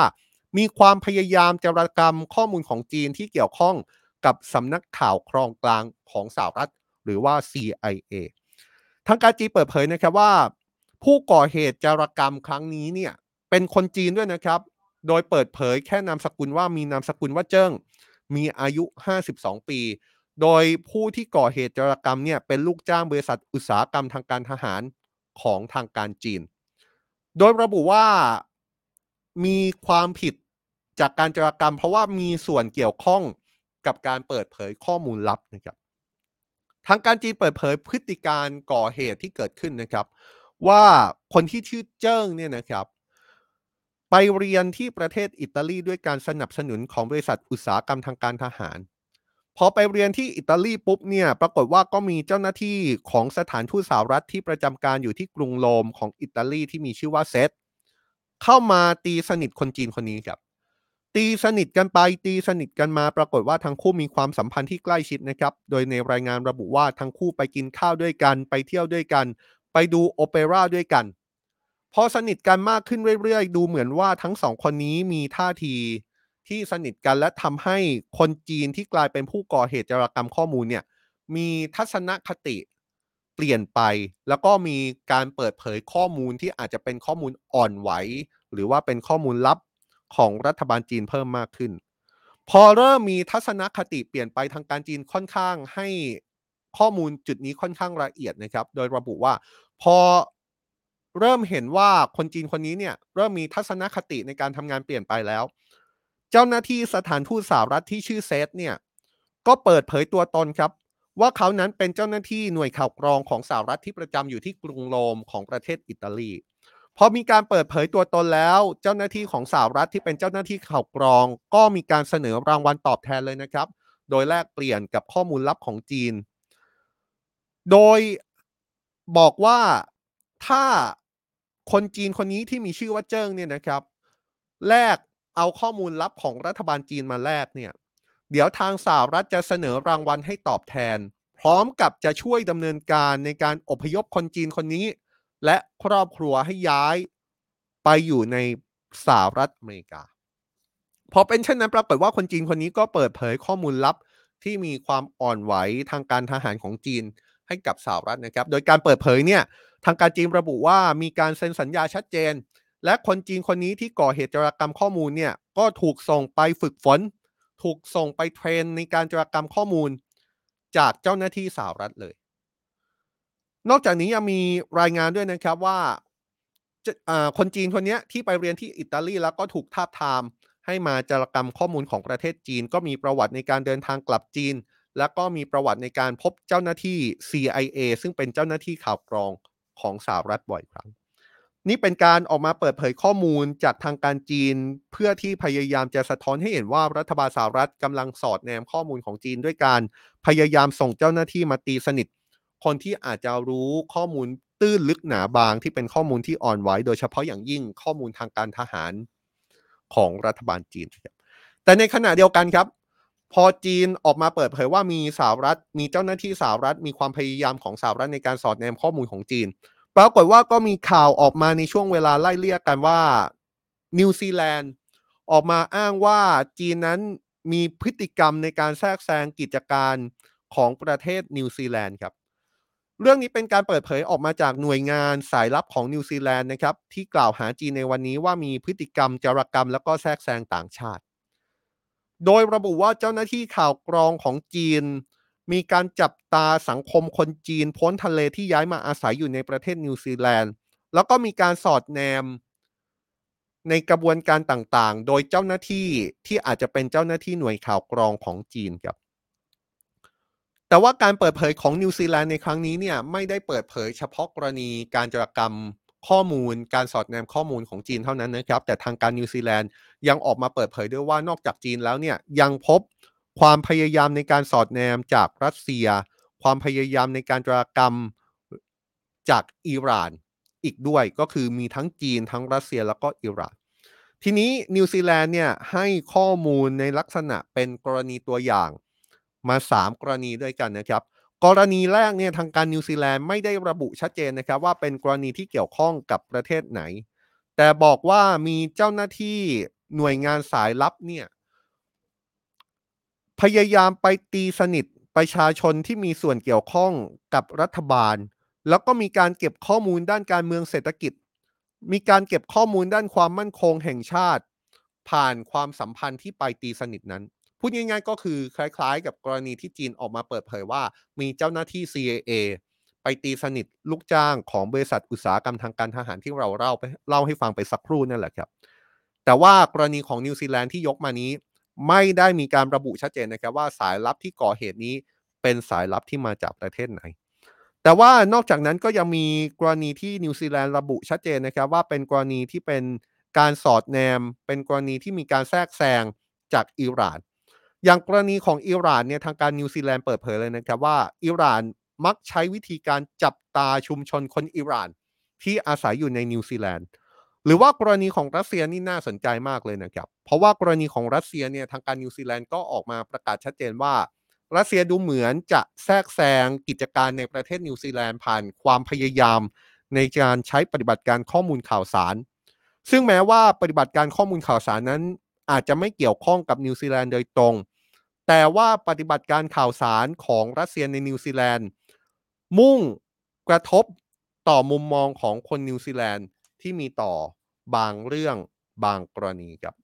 มีความพยายามจารกรรมข้อมูลของจีนที่เกี่ยวข้องกับสำนักข่าวครองกลางของสหรัฐ หรือว่า CIA ทางการจีนเปิดเผยนะครับว่า ผู้ก่อเหตุจารกรรมครั้งนี้เนี่ยเป็นคนจีนด้วยนะครับ โดยเปิดเผยแค่นามสกุลว่ามีนามสกุลว่าเจิ้ง มีอายุ 52 ปี โดยผู้ที่ก่อเหตุจารกรรมเนี่ยเป็นลูกจ้างบริษัทอุตสาหกรรมทางการทหารของทางการจีน โดยระบุว่ามีความผิดจากการจารกรรม เพราะว่ามีส่วนเกี่ยวข้องกับการเปิดเผยข้อมูลลับนะครับ ทางการจีนเปิดเผยพฤติการก่อเหตุที่เกิดขึ้นนะครับ ว่าคนที่ชื่อเจิ้งเนี่ยนะครับ ไปเรียนที่ประเทศอิตาลีด้วยการสนับสนุนของบริษัทอุตสาหกรรมทางการทหาร พอไปเรียนที่อิตาลีปุ๊บเนี่ยปรากฏว่าก็มีเจ้าหน้าที่ของสถานทูตสหรัฐที่ประจำการอยู่ที่กรุงโรมของอิตาลีที่มีชื่อว่าเซตเข้ามาตีสนิทคนจีนคนนี้ครับตีสนิทกันไปตีสนิทกันมา ปรากฏว่าทั้งคู่มีความสัมพันธ์ที่ใกล้ชิดนะครับ โดยในรายงานระบุว่าทั้งคู่ไปกินข้าวด้วยกัน ไปเที่ยวด้วยกัน ไปดูโอเปร่าด้วยกัน พอสนิทกันมากขึ้นเรื่อยๆ ดูเหมือนว่าทั้งสองคนนี้มีท่าทีที่สนิทกันและทำให้คนจีนที่กลายเป็นผู้ก่อเหตุจารกรรมข้อมูลเนี่ยมีทัศนคติเปลี่ยนไป แล้วก็มีการเปิดเผยข้อมูลที่อาจจะเป็นข้อมูลอ่อนไหว หรือว่าเป็นข้อมูลลับของรัฐบาลจีนเพิ่มมากขึ้น พอเริ่มมีทัศนคติเปลี่ยนไปทางการจีนค่อนข้างให้ข้อมูลจุดนี้ค่อนข้างละเอียดนะครับ โดยระบุว่า พอ เริ่มเห็นว่าคนจีนคนนี้เนี่ยเริ่มมีทัศนคติในการทำงานเปลี่ยนไปแล้ว เจ้าหน้าที่สถานทูตสหรัฐที่ชื่อเซตเนี่ยก็เปิดเผยตัวตนครับ ว่าเขานั้นเป็นเจ้าหน้าที่หน่วยข่าวกรองของสหรัฐที่ประจำอยู่ที่กรุงโรมของประเทศอิตาลีพอมีการเปิดเผยตัวตนแล้ว เจ้าหน้าที่ของสหรัฐที่เป็นเจ้าหน้าที่ข่าวกรอง ก็มีการเสนอรางวัลตอบแทนเลยนะครับ โดยแลกเปลี่ยนกับข้อมูลลับของจีน โดยบอกว่าถ้า คนจีนคนนี้ที่มีชื่อว่าเจิ้งเนี่ยนะครับ แลกเอาข้อมูลลับของรัฐบาลจีนมาแลกเนี่ย เดี๋ยวทางสหรัฐจะเสนอรางวัลให้ตอบแทน พร้อมกับจะช่วยดำเนินการในการอพยพคนจีนคนนี้ และครอบครัวให้ย้ายไปอยู่ในสหรัฐอเมริกา พอเป็นเช่นนั้นปรากฏว่าคนจีนคนนี้ก็เปิดเผยข้อมูลลับที่มีความอ่อนไหวทางการทหารของจีนให้กับสหรัฐนะครับ โดยการเปิดเผยเนี่ย ทางการจีนระบุว่ามีการเซ็นสัญญาชัดเจน และคนจีนคนนี้ที่ก่อเหตุจารกรรมข้อมูลเนี่ยก็ถูกส่งไปฝึกฝน ถูกส่งไปเทรนในการจารกรรมข้อมูล จากเจ้าหน้าที่สหรัฐเลย นอกจากนี้ยังมีรายงานด้วยนะครับว่าคนจีนคนนี้ที่ไปเรียนที่อิตาลีแล้วก็ถูกทาบทาม ให้มาจารกรรมข้อมูลของประเทศจีน ก็มีประวัติในการเดินทางกลับจีน และก็มีประวัติในการพบเจ้าหน้าที่ CIA ซึ่งเป็นเจ้าหน้าที่ข่าวกรอง ของสหรัฐบ่อยครั้ง นี่เป็นการออกมาเปิดเผยข้อมูลจากทางการจีน เพื่อที่พยายามจะสะท้อนให้เห็นว่ารัฐบาลสหรัฐกำลังสอดแนมข้อมูลของจีน ด้วยการพยายามส่งเจ้าหน้าที่มาตีสนิท คนที่อาจจะรู้ข้อมูลตื้นลึกหนาบางที่เป็นข้อมูลที่อ่อนไหวโดยเฉพาะอย่างยิ่งข้อมูลทางการทหารของรัฐบาลจีน แต่ในขณะเดียวกันครับ พอจีนออกมาเปิดเผยว่ามีสหรัฐ มีเจ้าหน้าที่สหรัฐ มีความพยายามของสหรัฐในการสอดแนมข้อมูลของจีน ปรากฏว่าก็มีข่าวออกมาในช่วงเวลาไล่เลี่ยกันว่านิวซีแลนด์ออกมาอ้างว่าจีนนั้นมีพฤติกรรมในการแทรกแซงกิจการของประเทศนิวซีแลนด์ครับ เรื่องนี้เป็นการเปิดเผยออกมาจากหน่วยงานสายลับของนิวซีแลนด์นะครับที่กล่าวหาจีนในวันนี้ว่ามีพฤติกรรมจารกรรม แล้วก็แทรกแซงต่างชาติ โดยระบุว่าเจ้าหน้าที่ข่าวกรองของจีน มีการจับตาสังคมคนจีนโพ้นทะเลที่ย้ายมาอาศัยอยู่ในประเทศนิวซีแลนด์ แล้วก็มีการสอดแนมในกระบวนการต่างๆ โดยเจ้าหน้าที่ที่อาจจะเป็นเจ้าหน้าที่หน่วยข่าวกรองของจีนครับ แต่ว่าการเปิดเผยของนิวซีแลนด์ในครั้งนี้เนี่ยไม่ได้เปิดเผยเฉพาะกรณีการจารกรรม ข้อมูลการสอดแนมข้อมูลของจีนเท่านั้นนะครับ แต่ทางการนิวซีแลนด์ยังออกมาเปิดเผยด้วยว่านอกจากจีนแล้วเนี่ยยังพบความพยายามในการสอดแนมจากรัสเซีย ความพยายามในการจารกรรมจากอิหร่านอีกด้วยก็คือมีทั้งจีนทั้งรัสเซียแล้วก็อิหร่าน ทีนี้นิวซีแลนด์เนี่ยให้ข้อมูลในลักษณะเป็นกรณีตัวอย่างมา 3 กรณีด้วยกันนะครับ กรณีแรกเนี่ยทางการนิวซีแลนด์ไม่ได้ระบุชัดเจนนะครับว่าเป็นกรณีที่เกี่ยวข้องกับประเทศไหน แต่บอกว่ามีเจ้าหน้าที่หน่วยงานสายลับเนี่ยพยายามไปตีสนิทประชาชนที่มีส่วนเกี่ยวข้องกับรัฐบาล แล้วก็มีการเก็บข้อมูลด้านการเมืองเศรษฐกิจ มีการเก็บข้อมูลด้านความมั่นคงแห่งชาติ ผ่านความสัมพันธ์ที่ไปตีสนิทนั้น พูดง่ายๆก็คือคล้ายๆ กับกรณีที่จีนออกมาเปิดเผยว่า มีเจ้าหน้าที่ CIA ไปตีสนิทลูกจ้างของบริษัทอุตสาหกรรมทางการทหารที่เราเล่าไปเล่าให้ฟังไปสักครู่นั่นแหละครับ แต่ว่ากรณีของนิวซีแลนด์ที่ยกมานี้ ไม่ได้มีการระบุชัดเจนนะครับว่าสายลับที่ก่อเหตุนี้เป็นสายลับที่มาจากประเทศไหน แต่ว่านอกจากนั้นก็ยังมีกรณีที่นิวซีแลนด์ระบุชัดเจนนะครับว่าเป็นกรณีที่เป็นการสอดแนม เป็นกรณีที่มีการแทรกแซงจากอิหร่าน อย่างกรณีของอิหร่านเนี่ยทางการนิวซีแลนด์เปิดเผยเลยนะครับว่าอิหร่านมักใช้วิธีการจับตาชุมชนคนอิหร่าน ที่อาศัยอยู่ในนิวซีแลนด์หรือว่ากรณีของรัสเซียนี่น่าสนใจมากเลยนะครับ เพราะว่ากรณีของรัสเซียเนี่ยทางการนิวซีแลนด์ก็ออกมาประกาศชัดเจนว่า รัสเซียดูเหมือนจะแทรกแซงกิจการในประเทศนิวซีแลนด์ผ่านความพยายาม ในการใช้ปฏิบัติการข้อมูลข่าวสาร ซึ่งแม้ว่าปฏิบัติการข้อมูลข่าวสารนั้น อาจจะไม่เกี่ยวข้องกับนิวซีแลนด์โดยตรง แต่ว่าปฏิบัติการข่าวสารของรัสเซียในนิวซีแลนด์ มุ่งกระทบต่อมุมมองของคนนิวซีแลนด์ที่มีต่อบางเรื่องบางกรณีครับ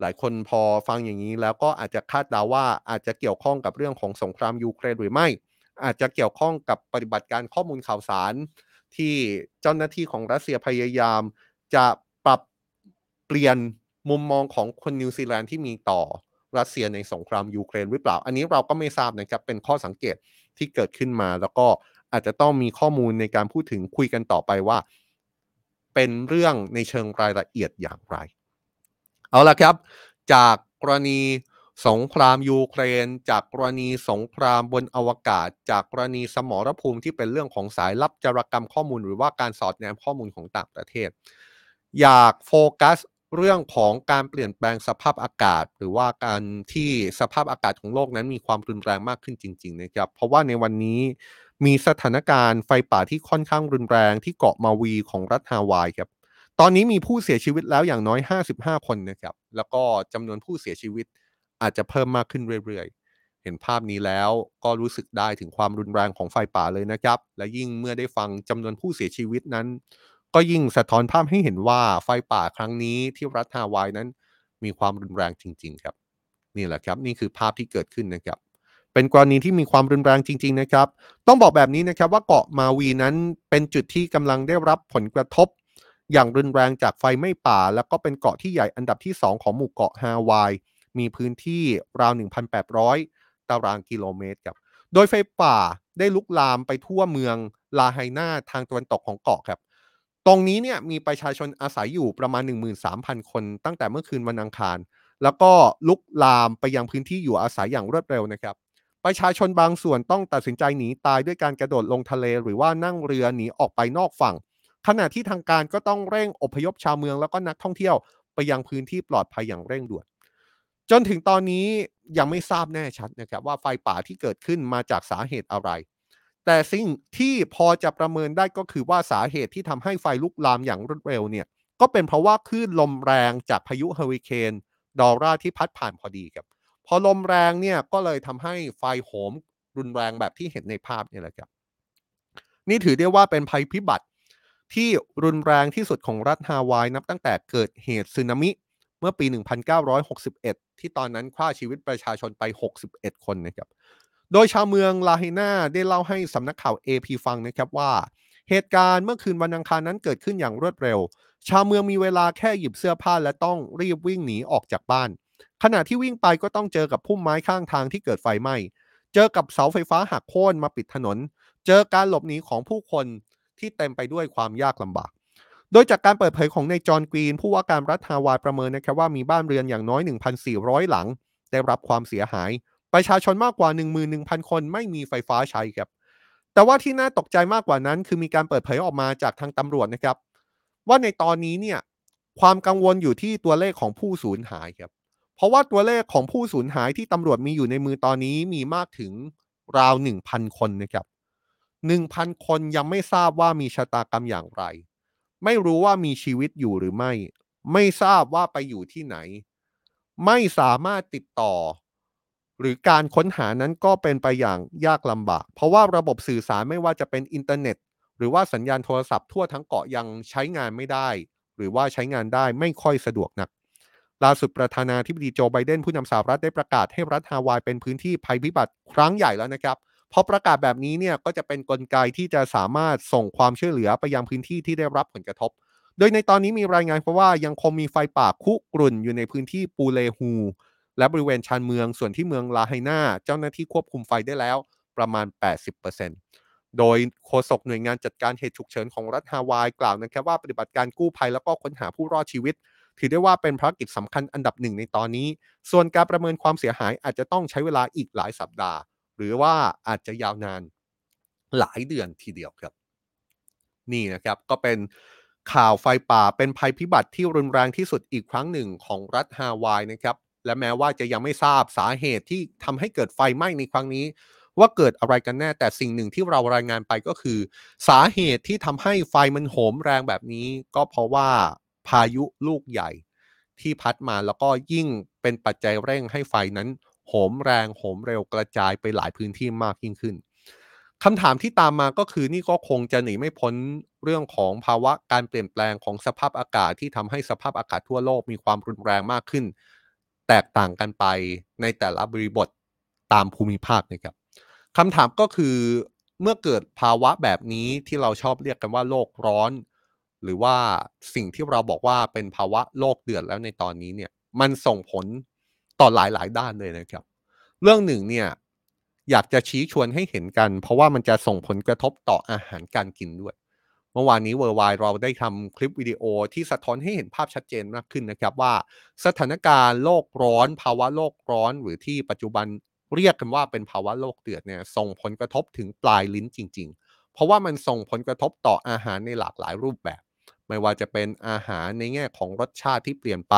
หลายคนพอฟังอย่างนี้แล้วก็อาจจะคาดเดาว่าอาจจะเกี่ยวข้องกับเรื่องของสงครามยูเครนหรือไม่ อาจจะเกี่ยวข้องกับปฏิบัติการข้อมูลข่าวสาร ที่เจ้าหน้าที่ของรัสเซียพยายาม จะปรับเปลี่ยนมุมมองของคนนิวซีแลนด์ที่มีต่อ รัสเซียในสงครามยูเครนหรือเปล่า อันนี้เราก็ไม่ทราบนะครับเป็นข้อสังเกตที่เกิดขึ้นมา แล้วก็อาจจะต้องมีข้อมูลในการพูดถึงคุยกันต่อไปว่า เป็นเรื่องในเชิงรายละเอียดอย่างไร เอาละครับ จากกรณีสงครามยูเครน จากกรณีสงครามบนอวกาศ จากกรณีสมรภูมิที่เป็นเรื่องของสายลับจารกรรมข้อมูล หรือว่าการสอดแนมข้อมูลของต่างประเทศ อยากโฟกัส เรื่องของการเปลี่ยนแปลงสภาพอากาศ หรือว่าการที่สภาพอากาศของโลกนั้นมีความรุนแรงมากขึ้นจริง ๆ นะครับ เพราะว่าในวันนี้มีสถานการณ์ไฟป่าที่ค่อนข้างรุนแรงที่เกาะมาวีของรัฐฮาวายครับตอนนี้มีผู้เสียชีวิตแล้วอย่างน้อย 55 คนนะครับ แล้วก็จำนวนผู้เสียชีวิตอาจจะเพิ่มมากขึ้นเรื่อยๆ เห็นภาพนี้แล้วก็รู้สึกได้ถึงความรุนแรงของไฟป่าเลยนะครับ และยิ่งเมื่อได้ฟังจำนวนผู้เสียชีวิตนั้น ก็ยิ่งสะท้อนภาพให้เห็นว่าไฟป่าครั้งนี้ที่รัฐฮาวายนั้นมีความรุนแรงจริง ๆ ครับ นี่แหละครับ นี่คือภาพที่เกิดขึ้นนะครับ เป็นกรณีที่มีความรุนแรงจริง ๆ นะครับ ต้องบอกแบบนี้นะครับว่าเกาะมาวีนั้นเป็นจุดที่กำลังได้รับผลกระทบ อย่างรุนแรงจากไฟไหม้ป่า แล้วก็เป็นเกาะที่ใหญ่อันดับที่ 2 ของหมู่เกาะฮาวาย มีพื้นที่ราว 1,800 ตารางกิโลเมตรครับ โดยไฟป่าได้ลุกลามไปทั่วเมืองลาไฮนาทางตะวันตกของเกาะครับ ตรงนี้เนี่ยมีประชาชนอาศัยอยู่ประมาณ 13,000 คนตั้งแต่เมื่อคืนวันอังคาร แล้วก็ลุกลามไปยังพื้นที่อยู่อาศัยอย่างรวดเร็วนะครับ ประชาชนบางส่วนต้องตัดสินใจหนีตายด้วยการกระโดดลงทะเล หรือว่านั่งเรือหนีออกไปนอกฝั่ง ขณะที่ทางการก็ต้องเร่งอพยพชาวเมืองแล้วก็นักท่องเที่ยวไปยังพื้นที่ปลอดภัยอย่างเร่งด่วน จนถึงตอนนี้ยังไม่ทราบแน่ชัดนะครับว่าไฟป่าที่เกิดขึ้นมาจากสาเหตุอะไร แต่สิ่งที่พอจะประเมินได้ก็คือว่าสาเหตุที่ทำให้ไฟลุกลามอย่างรวดเร็วเนี่ยก็เป็นเพราะว่าคลื่นลมแรงจากพายุเฮอริเคนดอร่าที่พัดผ่านพอดีครับ พอลมแรงเนี่ยก็เลยทำให้ไฟโหมรุนแรงแบบที่เห็นในภาพนี่แหละครับนี่ถือได้ว่าเป็นภัยพิบัติที่รุนแรงที่สุดของรัฐฮาวายนับตั้งแต่เกิดเหตุสึนามิเมื่อปี 1961 ที่ตอนนั้นฆ่าชีวิตประชาชนไป 61 คนนะครับ โดยชาวเมืองลาเฮนาได้เล่าให้สำนักข่าว AP ฟังนะครับว่า เหตุการณ์เมื่อคืนวันอังคารนั้นเกิดขึ้นอย่างรวดเร็ว ชาวเมืองมีเวลาแค่หยิบเสื้อผ้าและต้องรีบวิ่งหนีออกจากบ้าน ขณะที่วิ่งไปก็ต้องเจอกับพุ่มไม้ข้างทางที่เกิดไฟไหม้ เจอกับเสาไฟฟ้าหักโค่นมาปิดถนน เจอการหลบหนีของผู้คนที่เต็มไปด้วยความยากลำบาก โดยจากการเปิดเผยของนายจอห์นกรีน ผู้ว่าการรัฐฮาวายประเมินนะครับว่ามีบ้านเรือนอย่างน้อย 1,400 หลัง ได้รับความเสียหาย ประชาชนมากกว่า 11,000 คนไม่มีไฟฟ้าใช้ครับ แต่ว่าที่น่าตกใจมากกว่านั้น คือมีการเปิดเผยออกมาจากทางตำรวจนะครับ ว่าในตอนนี้เนี่ยความกังวลอยู่ที่ตัวเลขของผู้สูญหายครับ เพราะว่าตัวเลขของผู้สูญหายที่ตำรวจมีอยู่ในมือตอนนี้มีมากถึงราว 1,000 คนนะครับ 1,000 คนยังไม่ทราบว่ามีชะตากรรมอย่างไร ไม่รู้ว่ามีชีวิตอยู่หรือไม่ ไม่ทราบว่าไปอยู่ที่ไหน ไม่สามารถติดต่อ หรือการค้นหานั้นก็เป็นไปอย่างยากลำบาก เพราะว่าระบบสื่อสารไม่ว่าจะเป็นอินเทอร์เน็ต หรือว่าสัญญาณโทรศัพท์ทั่วทั้งเกาะยังใช้งานไม่ได้ หรือว่าใช้งานได้ไม่ค่อยสะดวกนักล่าสุดประธานาธิบดีโจไบเดนผู้นำสหรัฐได้ประกาศให้รัฐฮาวายเป็นพื้นที่ภัยพิบัติครั้งใหญ่แล้วนะครับพอประกาศแบบนี้เนี่ยก็จะเป็นนกลไกที่จะสามารถส่งความช่วยเหลือไปยังพื้นที่ที่ได้รับผลกระทบ โดยในตอนนี้มีรายงานเพราะว่ายังคงมีไฟป่าคุกรุ่นอยู่ในพื้นที่ปูเลฮู และบริเวณชานเมืองส่วนที่เมืองลาไฮนาเจ้าหน้าที่ควบคุมไฟได้แล้วประมาณ 80%โดยโฆษกหน่วยงานจัดการเหตุฉุกเฉินของรัฐฮาวายกล่าวนะครับว่าปฏิบัติการกู้ภัยแล้วก็ค้นหาผู้รอดชีวิต ถือได้ว่าเป็นภารกิจสำคัญอันดับหนึ่งในตอนนี้ ส่วนการประเมินความเสียหายอาจจะต้องใช้เวลาอีกหลายสัปดาห์ หรือว่าอาจจะยาวนานหลายเดือนทีเดียวครับ นี่นะครับก็เป็นข่าวไฟป่าเป็นภัยพิบัติที่รุนแรงที่สุดอีกครั้งหนึ่งของรัฐฮาวายนะครับ และแม้ว่าจะยังไม่ทราบสาเหตุที่ทำให้เกิดไฟไหม้ในครั้งนี้ ว่าเกิดอะไรกันแน่ แต่สิ่งหนึ่งที่เรารายงานไปก็คือ สาเหตุที่ทำให้ไฟมันโหมแรงแบบนี้ ก็เพราะว่าพายุลูกใหญ่ที่พัดมาแล้วก็ยิ่งเป็นปัจจัยเร่งให้ไฟนั้นโหมแรงโหมเร็วกระจายไปหลายพื้นที่มากยิ่งขึ้นคำถามที่ตามมาก็คือนี่ก็คงจะหนีไม่พ้นเรื่องของภาวะการเปลี่ยนแปลงของสภาพอากาศที่ทำให้สภาพอากาศทั่วโลกมีความรุนแรงมากขึ้น แตกต่างกันไปในแต่ละบริบทตามภูมิภาคนะครับคำถามก็คือเมื่อเกิดภาวะแบบนี้ที่เราชอบเรียกกันว่าโลกร้อน หรือว่าสิ่งที่เราบอกว่าเป็นภาวะโลกเดือดแล้วในตอนนี้เนี่ยมันส่งผลต่อหลายๆ ด้านเลยนะครับ เรื่องหนึ่งเนี่ยอยากจะชี้ชวนให้เห็นกัน เพราะว่ามันจะส่งผลกระทบต่ออาหารการกินด้วย เมื่อวานนี้เวอร์ไวเราได้ทำคลิปวิดีโอที่สะท้อนให้เห็นภาพชัดเจนมากขึ้นนะครับว่า สถานการณ์โลกร้อน ภาวะโลกร้อน หรือที่ปัจจุบันเรียกกันว่าเป็นภาวะโลกเดือดเนี่ยส่งผลกระทบถึงปลายลิ้นจริง ๆ เพราะว่ามันส่งผลกระทบต่ออาหารในหลากหลายรูปแบบ ไม่ว่าจะเป็นอาหารในแง่ของรสชาติที่เปลี่ยนไป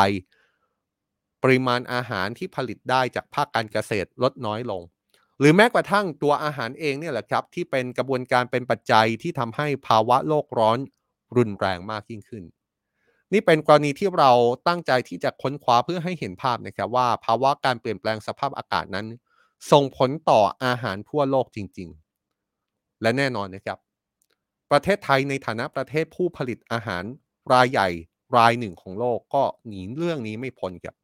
ปริมาณอาหารที่ผลิตได้จากภาคการเกษตรลดน้อยลง หรือแม้กระทั่งตัวอาหารเองเนี่ยแหละครับ ที่เป็นกระบวนการเป็นปัจจัยที่ทำให้ภาวะโลกร้อนรุนแรงมากยิ่งขึ้น นี่เป็นกรณีที่เราตั้งใจที่จะค้นคว้าเพื่อให้เห็นภาพนะครับว่า ภาวะการเปลี่ยนแปลงสภาพอากาศนั้น ส่งผลต่ออาหารทั่วโลกจริง ๆ และแน่นอนนะครับ ประเทศไทยในฐานะประเทศผู้ผลิตอาหารรายใหญ่รายหนึ่งของโลกก็หนีเรื่องนี้ไม่พ้นครับ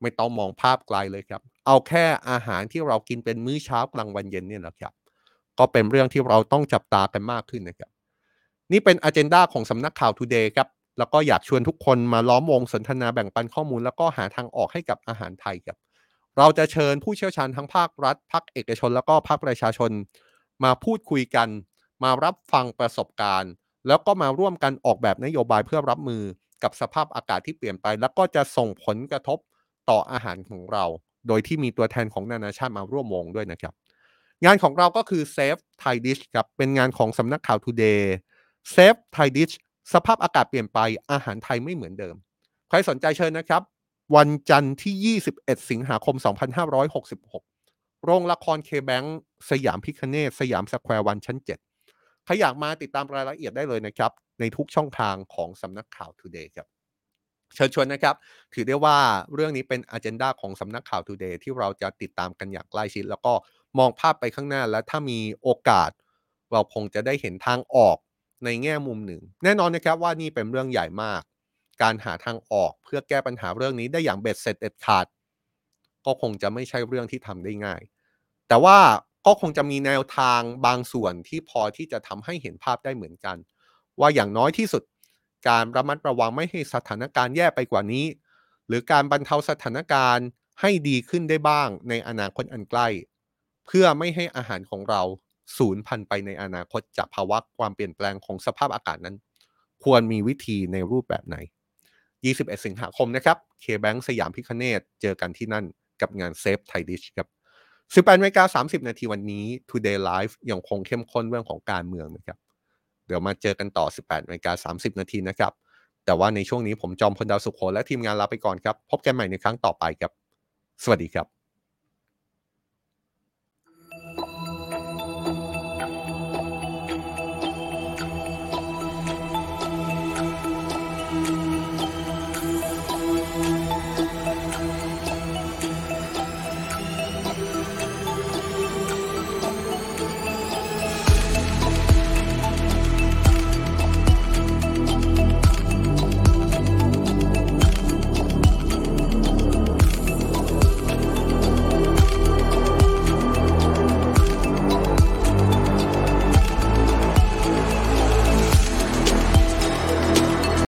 ไม่ต้องมองภาพไกลเลยครับ เอาแค่อาหารที่เรากินเป็นมื้อเช้ากลางวันเย็นเนี่ยนะครับ ก็เป็นเรื่องที่เราต้องจับตากันมากขึ้นนะครับ นี่เป็นอเจนดาของสำนักข่าว Today ครับ แล้วก็อยากชวนทุกคนมาล้อมวงสนทนาแบ่งปันข้อมูล แล้วก็หาทางออกให้กับอาหารไทยครับ เราจะเชิญผู้เชี่ยวชาญทั้งภาครัฐภาคเอกชน แล้วก็ภาคประชาชน มาพูดคุยกัน มารับฟังประสบการณ์ แล้วก็มาร่วมกันออกแบบนโยบายเพื่อรับมือกับสภาพอากาศที่เปลี่ยนไป แล้วก็จะส่งผลกระทบต่ออาหารของเรา โดยที่มีตัวแทนของนานาชาติมาร่วมวงด้วยนะครับ งานของเราก็คือ Safe Thai Dish ครับเป็นงานของสำนักข่าว Today Safe Thai Dish สภาพอากาศเปลี่ยนไปอาหารไทยไม่เหมือนเดิม ใครสนใจเชิญนะครับ วันจันทร์ที่ 21 สิงหาคม 2566 โรงละครเคแบงสยามพิคเนตสยามสแควร์วันชั้น 7 ใครอยากมาติดตามรายละเอียดได้เลยนะครับ ในทุกช่องทางของสำนักข่าว Today ครับ เชิญชวนนะครับ ถือได้ว่าเรื่องนี้เป็นอ g e n d a ของสำนักข่าว Today ที่เราจะติดตามกันอย่างใกล้ชิด แล้วก็มองภาพไปข้างหน้าและถ้ามีโอกาส เราคงจะได้เห็นทางออกในแง่มุมหนึ่ง แน่นอนนะครับว่านี่เป็นเรื่องใหญ่มาก การหาทางออกเพื่อแก้ปัญหาเรื่องนี้ได้อย่างเบ็ดเสร็จเด็ดขาด ก็คงจะไม่ใช่เรื่องที่ทำได้ง่าย แต่ว่าก็คงจะมีแนวทางบางส่วนที่พอที่จะทำให้เห็นภาพได้เหมือนกัน ว่าอย่างน้อยที่สุด การระมัดระวังไม่ให้สถานการณ์แย่ไปกว่านี้ หรือการบรรเทาสถานการณ์ให้ดีขึ้นได้บ้างในอนาคตอันใกล้ เพื่อไม่ให้อาหารของเราสูญพันธุ์ไปในอนาคตจากภาวะความเปลี่ยนแปลงของสภาพอากาศนั้น ควรมีวิธีในรูปแบบไหน 21 สิงหาคมนะครับ KBank Siam Pic-Ganesha เจอกันที่นั่นกับงาน Save Thai Dish ครับ18นาฬิกา30 นาทีวันนี้ Today Live ยังคงเข้มข้นเรื่องของการเมืองนะครับ เดี๋ยวมาเจอกันต่อ 18นาฬิกา30 นาทีนะครับ แต่ว่าในช่วงนี้ผมจอมพลดาวสุขโขและทีมงานลาไปก่อนครับ พบกันใหม่ในครั้งต่อไปครับ สวัสดีครับ